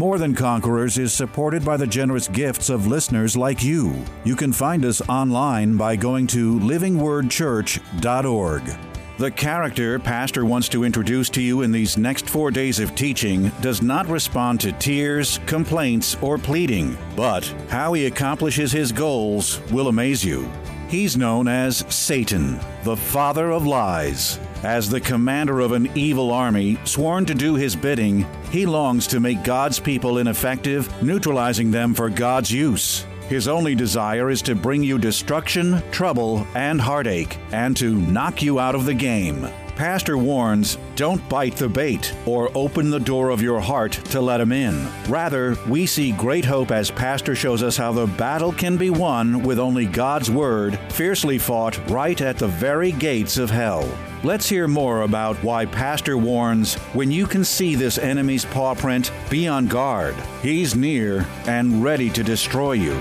More Than Conquerors is supported by the generous gifts of listeners like you. You can find us online by going to livingwordchurch.org. The character Pastor wants to introduce to you in these next four days of teaching does not respond to tears, complaints, or pleading, but how he accomplishes his goals will amaze you. He's known as Satan, the father of lies. As the commander of an evil army, sworn to do his bidding, he longs to make God's people ineffective, neutralizing them for God's use. His only desire is to bring you destruction, trouble, and heartache, and to knock you out of the game. Pastor warns don't bite the bait or open the door of your heart to let him in. Rather, we see great hope as Pastor shows us how the battle can be won with only God's Word, fiercely fought right at the very gates of hell. Let's hear more about why Pastor warns when you can see this enemy's paw print, be on guard. He's near and ready to destroy you.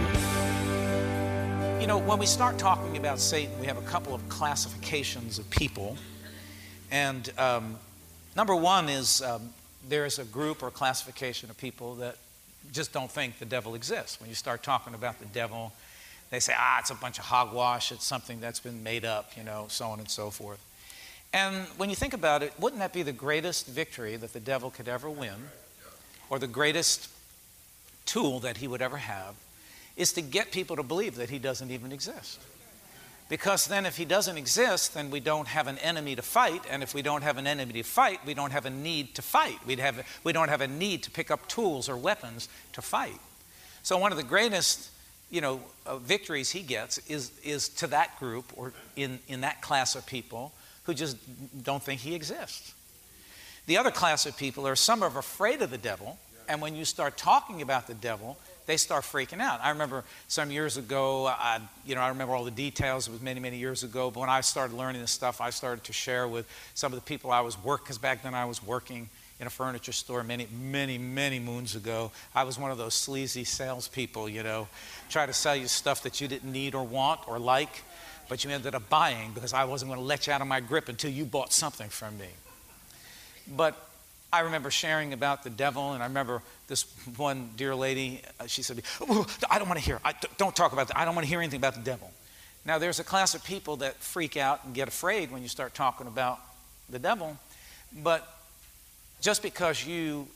You know, when we start talking about Satan, we have a couple of classifications of people. And um, number one is um, there is a group or classification of people that just don't think the devil exists. When you start talking about the devil, they say, ah, it's a bunch of hogwash, it's something that's been made up, you know, so on and so forth. And when you think about it, wouldn't that be the greatest victory that the devil could ever win, or the greatest tool that he would ever have, is to get people to believe that he doesn't even exist? Because then, if he doesn't exist, then we don't have an enemy to fight. And if we don't have an enemy to fight, we don't have a need to fight. We'd have, we don't have a need to pick up tools or weapons to fight. So, one of the greatest you know, uh, victories he gets is, is to that group or in, in that class of people who just don't think he exists. The other class of people are some are afraid of the devil, and when you start talking about the devil, they start freaking out. I remember some years ago, I, you know, I remember all the details. It was many, many years ago. But when I started learning this stuff, I started to share with some of the people I was working, because back then I was working in a furniture store many, many, many moons ago. I was one of those sleazy salespeople, you know, try to sell you stuff that you didn't need or want or like but you ended up buying because I wasn't going to let you out of my grip until you bought something from me. But I remember sharing about the devil, and I remember this one dear lady, uh, she said, oh, I don't want to hear, I, don't talk about that. I don't want to hear anything about the devil. Now, there's a class of people that freak out and get afraid when you start talking about the devil, but just because you,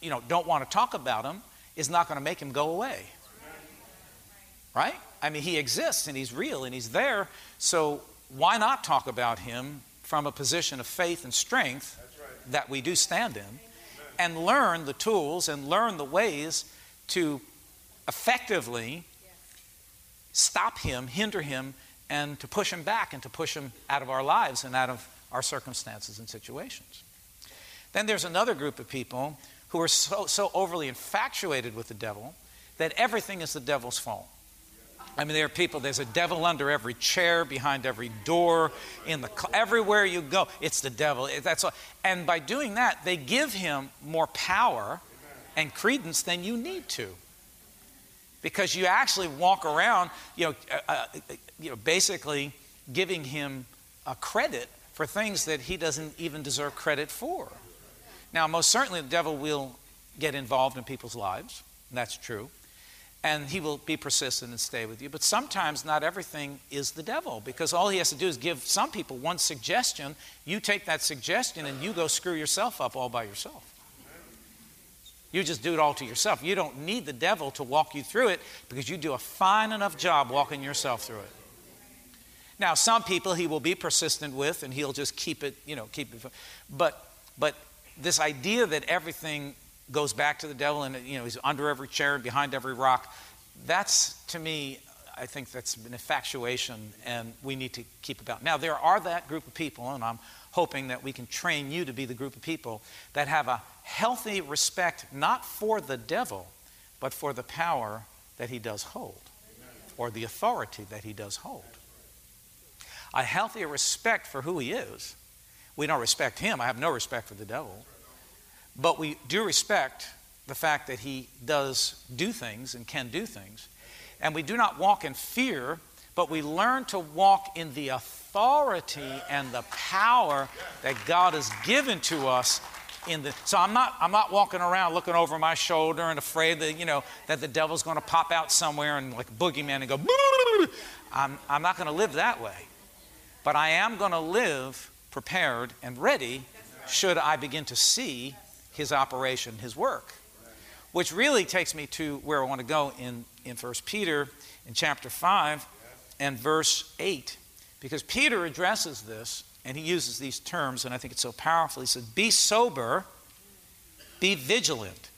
you know, don't want to talk about him is not going to make him go away. Right? I mean, he exists and he's real and he's there. So why not talk about him from a position of faith and strength. That we do stand in and learn the tools and learn the ways to effectively stop him, hinder him, and to push him back and to push him out of our lives and out of our circumstances and situations. Then there's another group of people who are so, so overly infatuated with the devil that everything is the devil's fault. I mean, there are people, there's a devil under every chair, behind every door, in the everywhere you go, it's the devil. That's all. And by doing that, they give him more power and credence than you need to. Because you actually walk around, you know, uh, uh, you know basically giving him a credit for things that he doesn't even deserve credit for. Now, most certainly the devil will get involved in people's lives, and that's true and he will be persistent and stay with you. But sometimes not everything is the devil because all he has to do is give some people one suggestion. You take that suggestion and you go screw yourself up all by yourself. You just do it all to yourself. You don't need the devil to walk you through it because you do a fine enough job walking yourself through it. Now, some people he will be persistent with and he'll just keep it, you know, keep it. But, but this idea that everything goes back to the devil and you know he's under every chair and behind every rock that's to me i think that's an infatuation and we need to keep about now there are that group of people and i'm hoping that we can train you to be the group of people that have a healthy respect not for the devil but for the power that he does hold, or the authority that he does hold. A healthy respect for who he is. We don't respect him. I have no respect for the devil. But we do respect the fact that he does do things and can do things. And we do not walk in fear, but we learn to walk in the authority and the power that God has given to us in the so I'm not I'm not walking around looking over my shoulder and afraid that you know that the devil's going to pop out somewhere and like boogeyman and go I'm, I'm not going to live that way but I am going to live prepared and ready should I begin to see his operation his work which really takes me to where I want to go in in first Peter in chapter 5 and verse 8 because Peter addresses this and he uses these terms, and I think it's so powerful. He says, Be sober, be vigilant,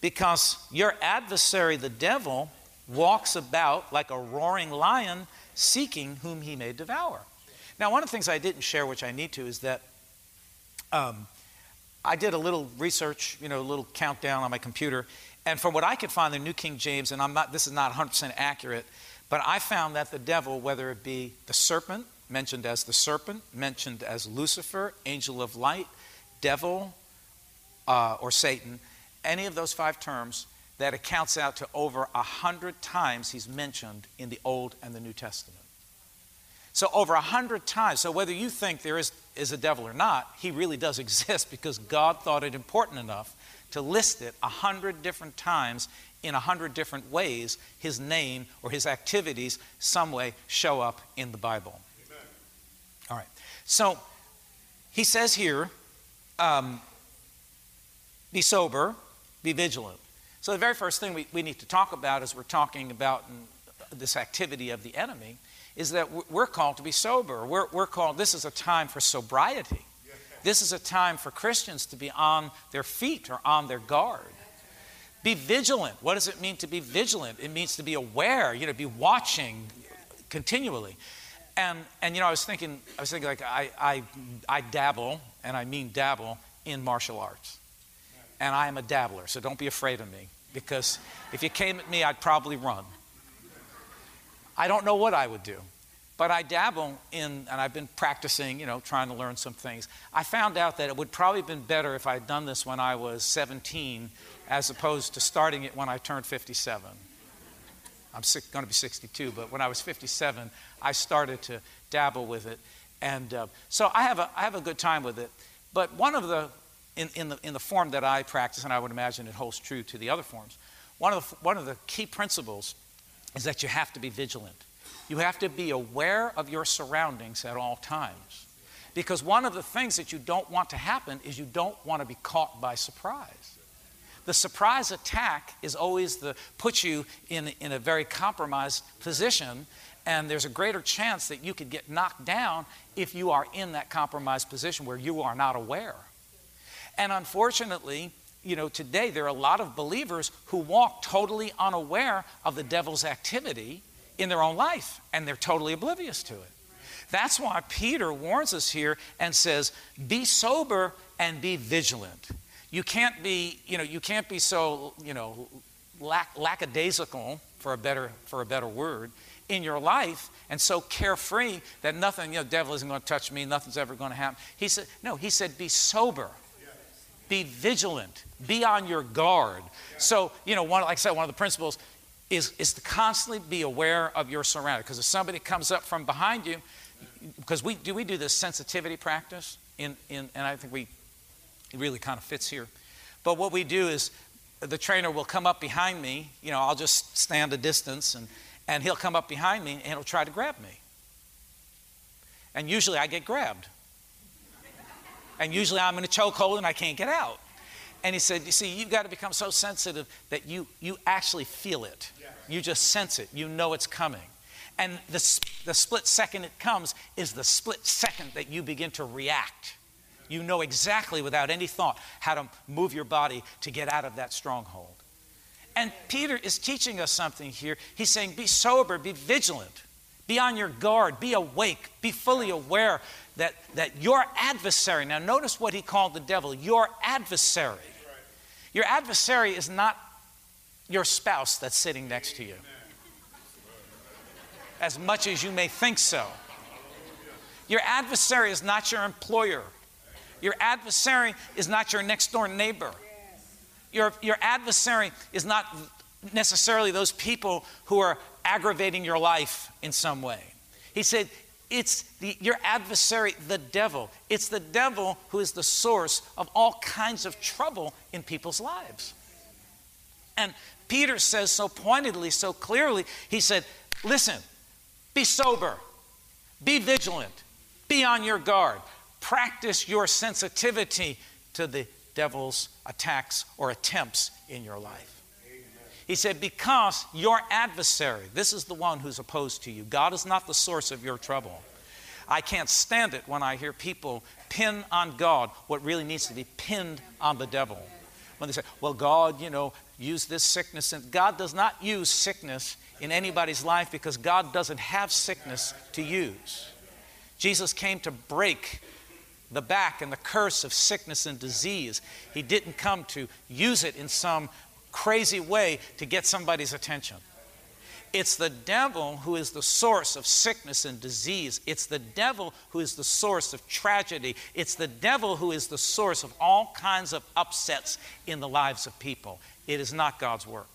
because your adversary, the devil, walks about like a roaring lion, seeking whom he may devour. Now, one of the things I didn't share, which I need to, is that um, I did a little research, you know, a little countdown on my computer, and from what I could find, the New King James, and I'm not, this is not 100% accurate, but I found that the devil, whether it be the serpent, mentioned as the serpent, mentioned as Lucifer, angel of light, devil, uh, or Satan, any of those five terms, that accounts out to over a hundred times he's mentioned in the Old and the New Testament. So over a hundred times. So whether you think there is, is a devil or not, he really does exist because God thought it important enough to list it a hundred different times in a hundred different ways. His name or his activities, some way, show up in the Bible. All right. So he says here, um, be sober, be vigilant. So the very first thing we, we need to talk about as we're talking about this activity of the enemy is that we're called to be sober. We're, we're called, this is a time for sobriety. This is a time for Christians to be on their feet or on their guard. Be vigilant. What does it mean to be vigilant? It means to be aware, you know, be watching continually. And, and you know, I was thinking, I was thinking like I, I, I dabble, and I mean dabble, in martial arts. And I am a dabbler, so don't be afraid of me, because if you came at me, I'd probably run. I don't know what I would do, but I dabble in, and I've been practicing, you know, trying to learn some things. I found out that it would probably have been better if I had done this when I was 17 as opposed to starting it when I turned 57. I'm going to be 62, but when I was 57, I started to dabble with it. And uh, so I have, a, I have a good time with it. But one of the, in, in, the, in the form that I practice, and I would imagine it holds true to the other forms, one of the, one of the key principles is that you have to be vigilant. You have to be aware of your surroundings at all times. Because one of the things that you don't want to happen is you don't want to be caught by surprise. The surprise attack is always the puts you in, in a very compromised position, and there's a greater chance that you could get knocked down if you are in that compromised position where you are not aware. And unfortunately, you know, today there are a lot of believers who walk totally unaware of the devil's activity in their own life, and they're totally oblivious to it. That's why Peter warns us here and says, Be sober and be vigilant. You can't be, you know, you can't be so, you know, lack, lackadaisical, for a better, for a better word, in your life and so carefree that nothing, you know, devil isn't going to touch me, nothing's ever going to happen. He said, no, he said, be sober, be vigilant, be on your guard. So, you know, one, like I said, one of the principles is, is to constantly be aware of your surroundings. Because if somebody comes up from behind you, because we do we do this sensitivity practice in, in and I think we it really kind of fits here. But what we do is the trainer will come up behind me, you know, I'll just stand a distance and, and he'll come up behind me and he'll try to grab me. And usually I get grabbed. And usually I'm in a chokehold and I can't get out. And he said, You see, you've got to become so sensitive that you, you actually feel it. You just sense it. You know it's coming. And the, the split second it comes is the split second that you begin to react. You know exactly, without any thought, how to move your body to get out of that stronghold. And Peter is teaching us something here. He's saying, Be sober, be vigilant, be on your guard, be awake, be fully aware that, that your adversary, now notice what he called the devil, your adversary. Your adversary is not your spouse that's sitting next to you. As much as you may think so. Your adversary is not your employer. Your adversary is not your next door neighbor. Your, your adversary is not necessarily those people who are aggravating your life in some way. He said, it's the, your adversary, the devil. It's the devil who is the source of all kinds of trouble in people's lives. And Peter says so pointedly, so clearly, he said, Listen, be sober, be vigilant, be on your guard, practice your sensitivity to the devil's attacks or attempts in your life. He said, Because your adversary, this is the one who's opposed to you. God is not the source of your trouble. I can't stand it when I hear people pin on God what really needs to be pinned on the devil. When they say, Well, God, you know, use this sickness. And God does not use sickness in anybody's life because God doesn't have sickness to use. Jesus came to break the back and the curse of sickness and disease. He didn't come to use it in some crazy way to get somebody's attention. It's the devil who is the source of sickness and disease. It's the devil who is the source of tragedy. It's the devil who is the source of all kinds of upsets in the lives of people. It is not God's work.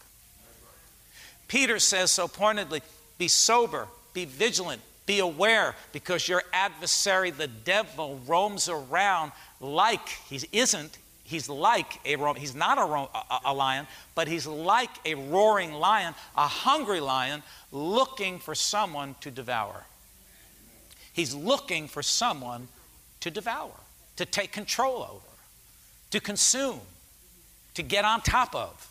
Peter says so pointedly be sober, be vigilant, be aware, because your adversary, the devil, roams around like he isn't, He's like a he's not a, a, a, lion, but he's like a roaring lion, a hungry lion looking for someone to devour. He's looking for someone to devour, to take control over, to consume, to get on top of,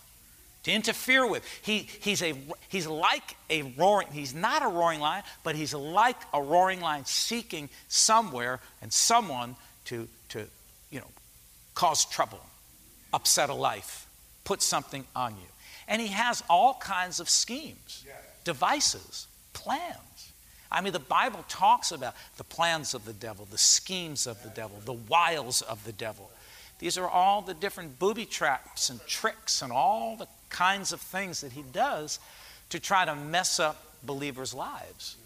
to interfere with. He, he's, a, he's like a roaring, he's not a roaring lion, but he's like a roaring lion seeking somewhere and someone to, to you know, cause trouble, upset a life, put something on you. And he has all kinds of schemes, devices, plans. I mean, the Bible talks about the plans of the devil, the schemes of the devil, the wiles of the devil. These are all the different booby traps and tricks and all the kinds of things that he does to try to mess up believers' lives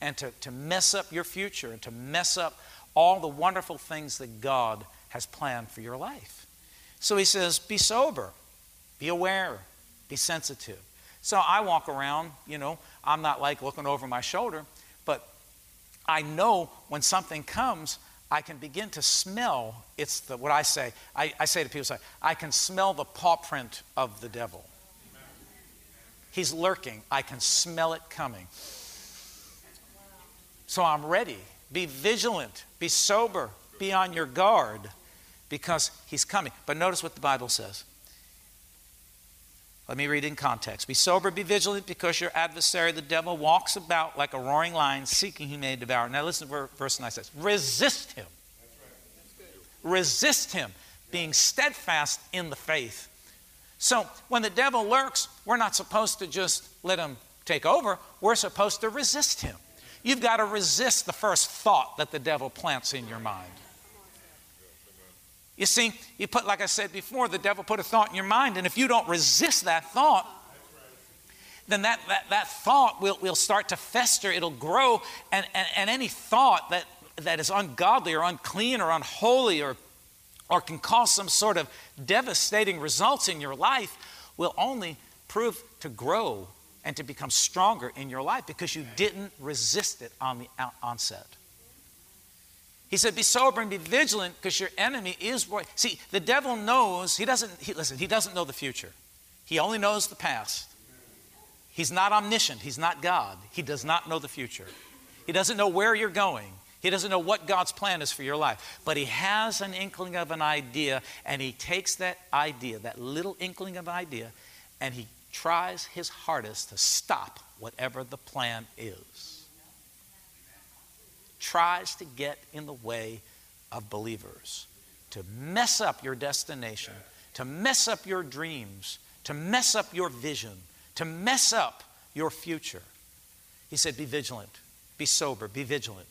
and to, to mess up your future and to mess up all the wonderful things that God has planned for your life. So he says, be sober, be aware, be sensitive. So I walk around, you know, I'm not like looking over my shoulder, but I know when something comes, I can begin to smell. It's the, what I say. I, I say to people, say, I can smell the paw print of the devil. He's lurking. I can smell it coming. So I'm ready. Be vigilant. Be sober. Be on your guard because he's coming. But notice what the Bible says. Let me read in context. Be sober, be vigilant, because your adversary, the devil, walks about like a roaring lion, seeking whom may devour. Now listen to verse 9 says, resist him. Resist him, being steadfast in the faith. So when the devil lurks, we're not supposed to just let him take over. We're supposed to resist him. You've got to resist the first thought that the devil plants in your mind. You see, you put, like I said before, the devil put a thought in your mind, and if you don't resist that thought, then that, that, that thought will, will start to fester, it'll grow, and, and, and any thought that, that is ungodly or unclean or unholy or, or can cause some sort of devastating results in your life will only prove to grow and to become stronger in your life because you didn't resist it on the onset. He said, Be sober and be vigilant because your enemy is. See, the devil knows, he doesn't, he, listen, he doesn't know the future. He only knows the past. He's not omniscient. He's not God. He does not know the future. He doesn't know where you're going. He doesn't know what God's plan is for your life. But he has an inkling of an idea, and he takes that idea, that little inkling of idea, and he tries his hardest to stop whatever the plan is tries to get in the way of believers, to mess up your destination, to mess up your dreams, to mess up your vision, to mess up your future. He said, Be vigilant, be sober, be vigilant,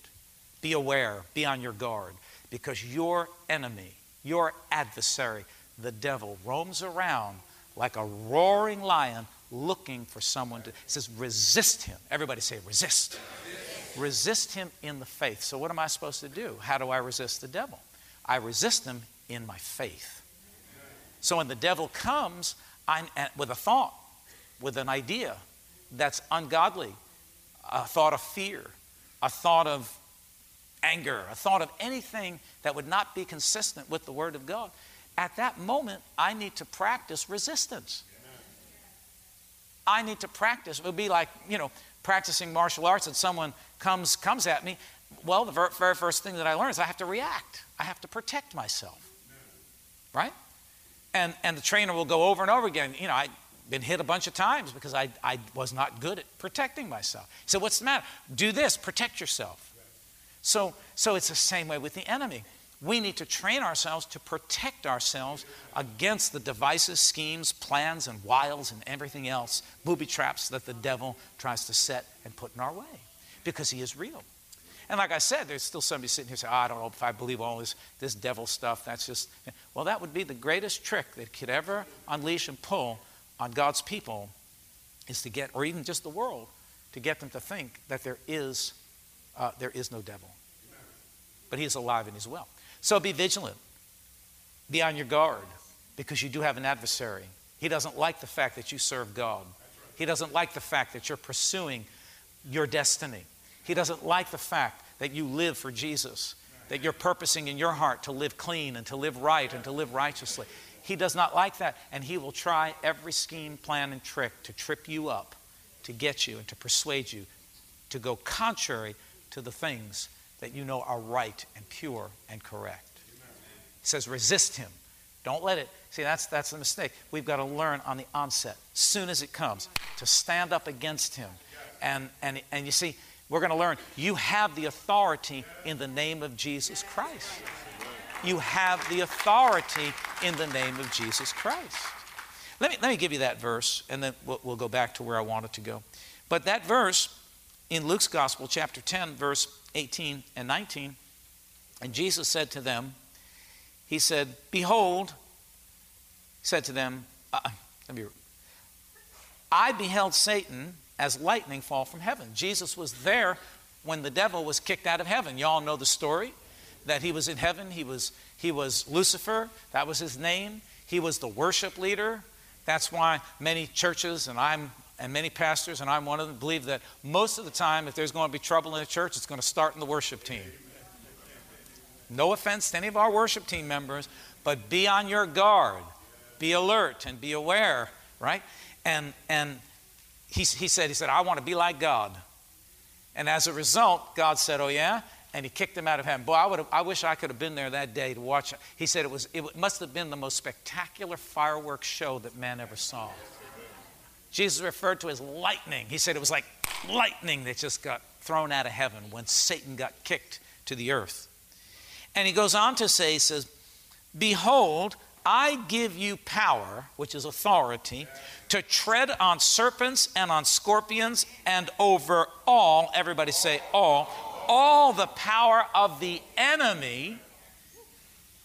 be aware, be on your guard, because your enemy, your adversary, the devil, roams around like a roaring lion looking for someone to. It says, resist him. Everybody say, resist. Resist. Him in the faith. So, what am I supposed to do? How do I resist the devil? I resist him in my faith. So, when the devil comes I'm, with a thought, with an idea that's ungodly, a thought of fear, a thought of anger, a thought of anything that would not be consistent with the Word of God, at that moment, I need to practice resistance. I need to practice. It would be like, you know, practicing martial arts and someone comes, comes at me. Well, the very first thing that I learn is I have to react, I have to protect myself. Right? And, and the trainer will go over and over again. You know, I've been hit a bunch of times because I, I was not good at protecting myself. So, what's the matter? Do this, protect yourself. So, so it's the same way with the enemy. We need to train ourselves to protect ourselves against the devices, schemes, plans, and wiles and everything else, booby traps that the devil tries to set and put in our way because he is real. And like I said, there's still somebody sitting here saying, oh, I don't know if I believe all this, this devil stuff. That's just, well, that would be the greatest trick that could ever unleash and pull on God's people is to get, or even just the world, to get them to think that there is, uh, there is no devil. But he is alive and he's well. So be vigilant. Be on your guard because you do have an adversary. He doesn't like the fact that you serve God. He doesn't like the fact that you're pursuing your destiny. He doesn't like the fact that you live for Jesus, that you're purposing in your heart to live clean and to live right and to live righteously. He does not like that, and he will try every scheme, plan, and trick to trip you up, to get you, and to persuade you to go contrary to the things that you know are right and pure and correct. He says, resist him. Don't let it. See, that's, that's the mistake. We've got to learn on the onset, soon as it comes, to stand up against him. And, and, and you see, we're going to learn you have the authority in the name of Jesus Christ. You have the authority in the name of Jesus Christ. Let me, let me give you that verse, and then we'll, we'll go back to where I wanted to go. But that verse in Luke's Gospel, chapter 10, verse 18 and 19, and Jesus said to them, He said, Behold, said to them, uh, me, I beheld Satan as lightning fall from heaven. Jesus was there when the devil was kicked out of heaven. You all know the story that he was in heaven. He was, he was Lucifer, that was his name. He was the worship leader. That's why many churches, and I'm and many pastors, and I'm one of them, believe that most of the time, if there's going to be trouble in a church, it's going to start in the worship team. No offense to any of our worship team members, but be on your guard, be alert, and be aware, right? And and he, he said, he said, I want to be like God. And as a result, God said, Oh yeah, and he kicked him out of heaven. Boy, I, would have, I wish I could have been there that day to watch it. He said it was it must have been the most spectacular fireworks show that man ever saw. Jesus referred to as lightning. He said it was like lightning that just got thrown out of heaven when Satan got kicked to the earth. And he goes on to say, he says, Behold, I give you power, which is authority, to tread on serpents and on scorpions and over all, everybody say all, all the power of the enemy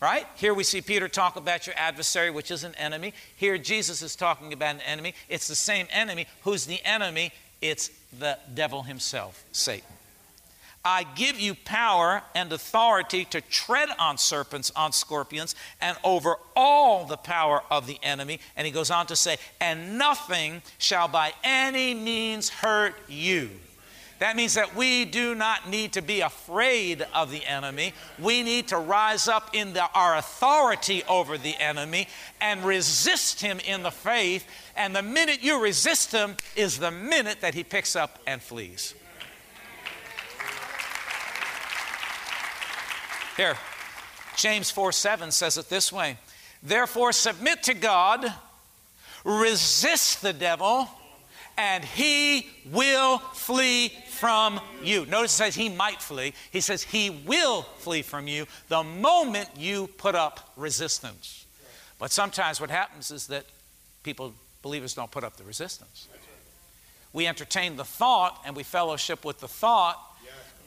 Right? Here we see Peter talk about your adversary, which is an enemy. Here Jesus is talking about an enemy. It's the same enemy. Who's the enemy? It's the devil himself, Satan. I give you power and authority to tread on serpents, on scorpions, and over all the power of the enemy. And he goes on to say, and nothing shall by any means hurt you. That means that we do not need to be afraid of the enemy. We need to rise up in the, our authority over the enemy and resist him in the faith. And the minute you resist him is the minute that he picks up and flees. Here, James 4 7 says it this way Therefore, submit to God, resist the devil, and he will flee from you. Notice it says he might flee. He says he will flee from you the moment you put up resistance. But sometimes what happens is that people, believers, don't put up the resistance. We entertain the thought and we fellowship with the thought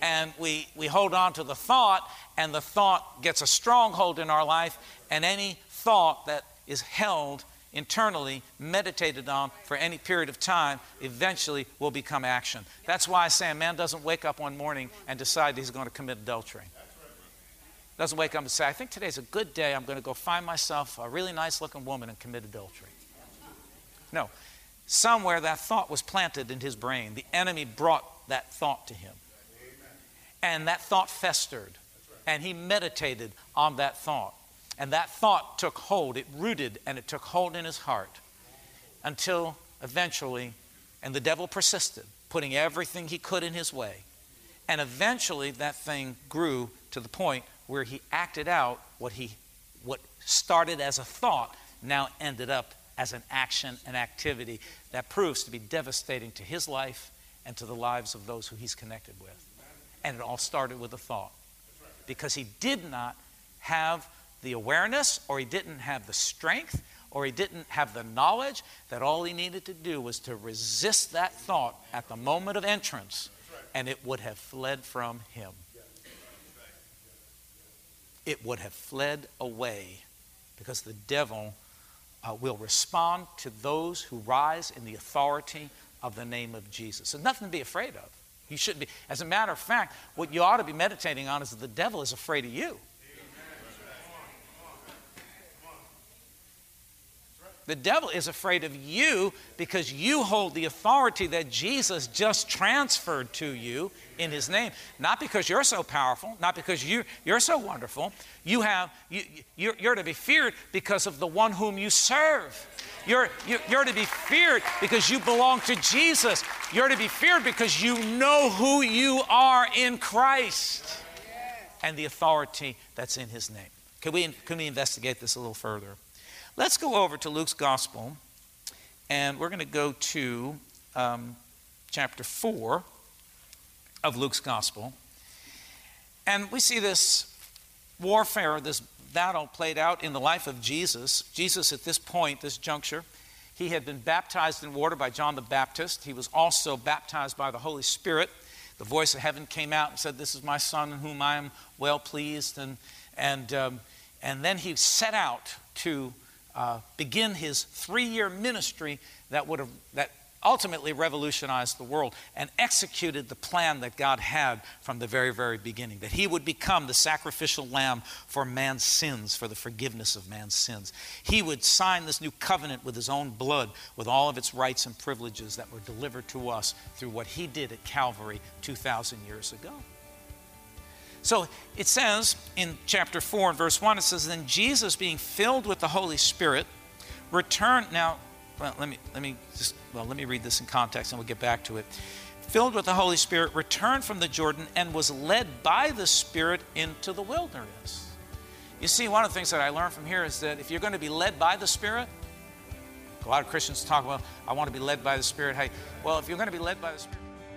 and we, we hold on to the thought and the thought gets a stronghold in our life and any thought that is held internally meditated on for any period of time eventually will become action. That's why I say a man doesn't wake up one morning and decide he's going to commit adultery. Doesn't wake up and say, I think today's a good day. I'm going to go find myself a really nice looking woman and commit adultery. No. Somewhere that thought was planted in his brain. The enemy brought that thought to him. And that thought festered. And he meditated on that thought. And that thought took hold, it rooted and it took hold in his heart until eventually, and the devil persisted, putting everything he could in his way. And eventually that thing grew to the point where he acted out what he what started as a thought now ended up as an action and activity that proves to be devastating to his life and to the lives of those who he's connected with. And it all started with a thought. Because he did not have the awareness, or he didn't have the strength, or he didn't have the knowledge that all he needed to do was to resist that thought at the moment of entrance, and it would have fled from him. It would have fled away because the devil uh, will respond to those who rise in the authority of the name of Jesus. There's nothing to be afraid of. You shouldn't be. As a matter of fact, what you ought to be meditating on is that the devil is afraid of you. The devil is afraid of you because you hold the authority that Jesus just transferred to you in his name. Not because you're so powerful, not because you, you're so wonderful. You have, you, you're, you're to be feared because of the one whom you serve. You're, you're to be feared because you belong to Jesus. You're to be feared because you know who you are in Christ and the authority that's in his name. Can we, can we investigate this a little further? Let's go over to Luke's Gospel, and we're going to go to um, chapter 4 of Luke's Gospel. And we see this warfare, this battle played out in the life of Jesus. Jesus, at this point, this juncture, he had been baptized in water by John the Baptist. He was also baptized by the Holy Spirit. The voice of heaven came out and said, This is my son in whom I am well pleased. And, and, um, and then he set out to uh, begin his three year ministry that would have that ultimately revolutionized the world and executed the plan that God had from the very, very beginning that he would become the sacrificial lamb for man's sins, for the forgiveness of man's sins. He would sign this new covenant with his own blood, with all of its rights and privileges that were delivered to us through what he did at Calvary 2,000 years ago. So it says in chapter 4 and verse 1, it says, Then Jesus, being filled with the Holy Spirit, returned. Now, well, let me, let me just, well, let me read this in context and we'll get back to it. Filled with the Holy Spirit, returned from the Jordan and was led by the Spirit into the wilderness. You see, one of the things that I learned from here is that if you're going to be led by the Spirit, a lot of Christians talk about, I want to be led by the Spirit. Hey, well, if you're going to be led by the Spirit,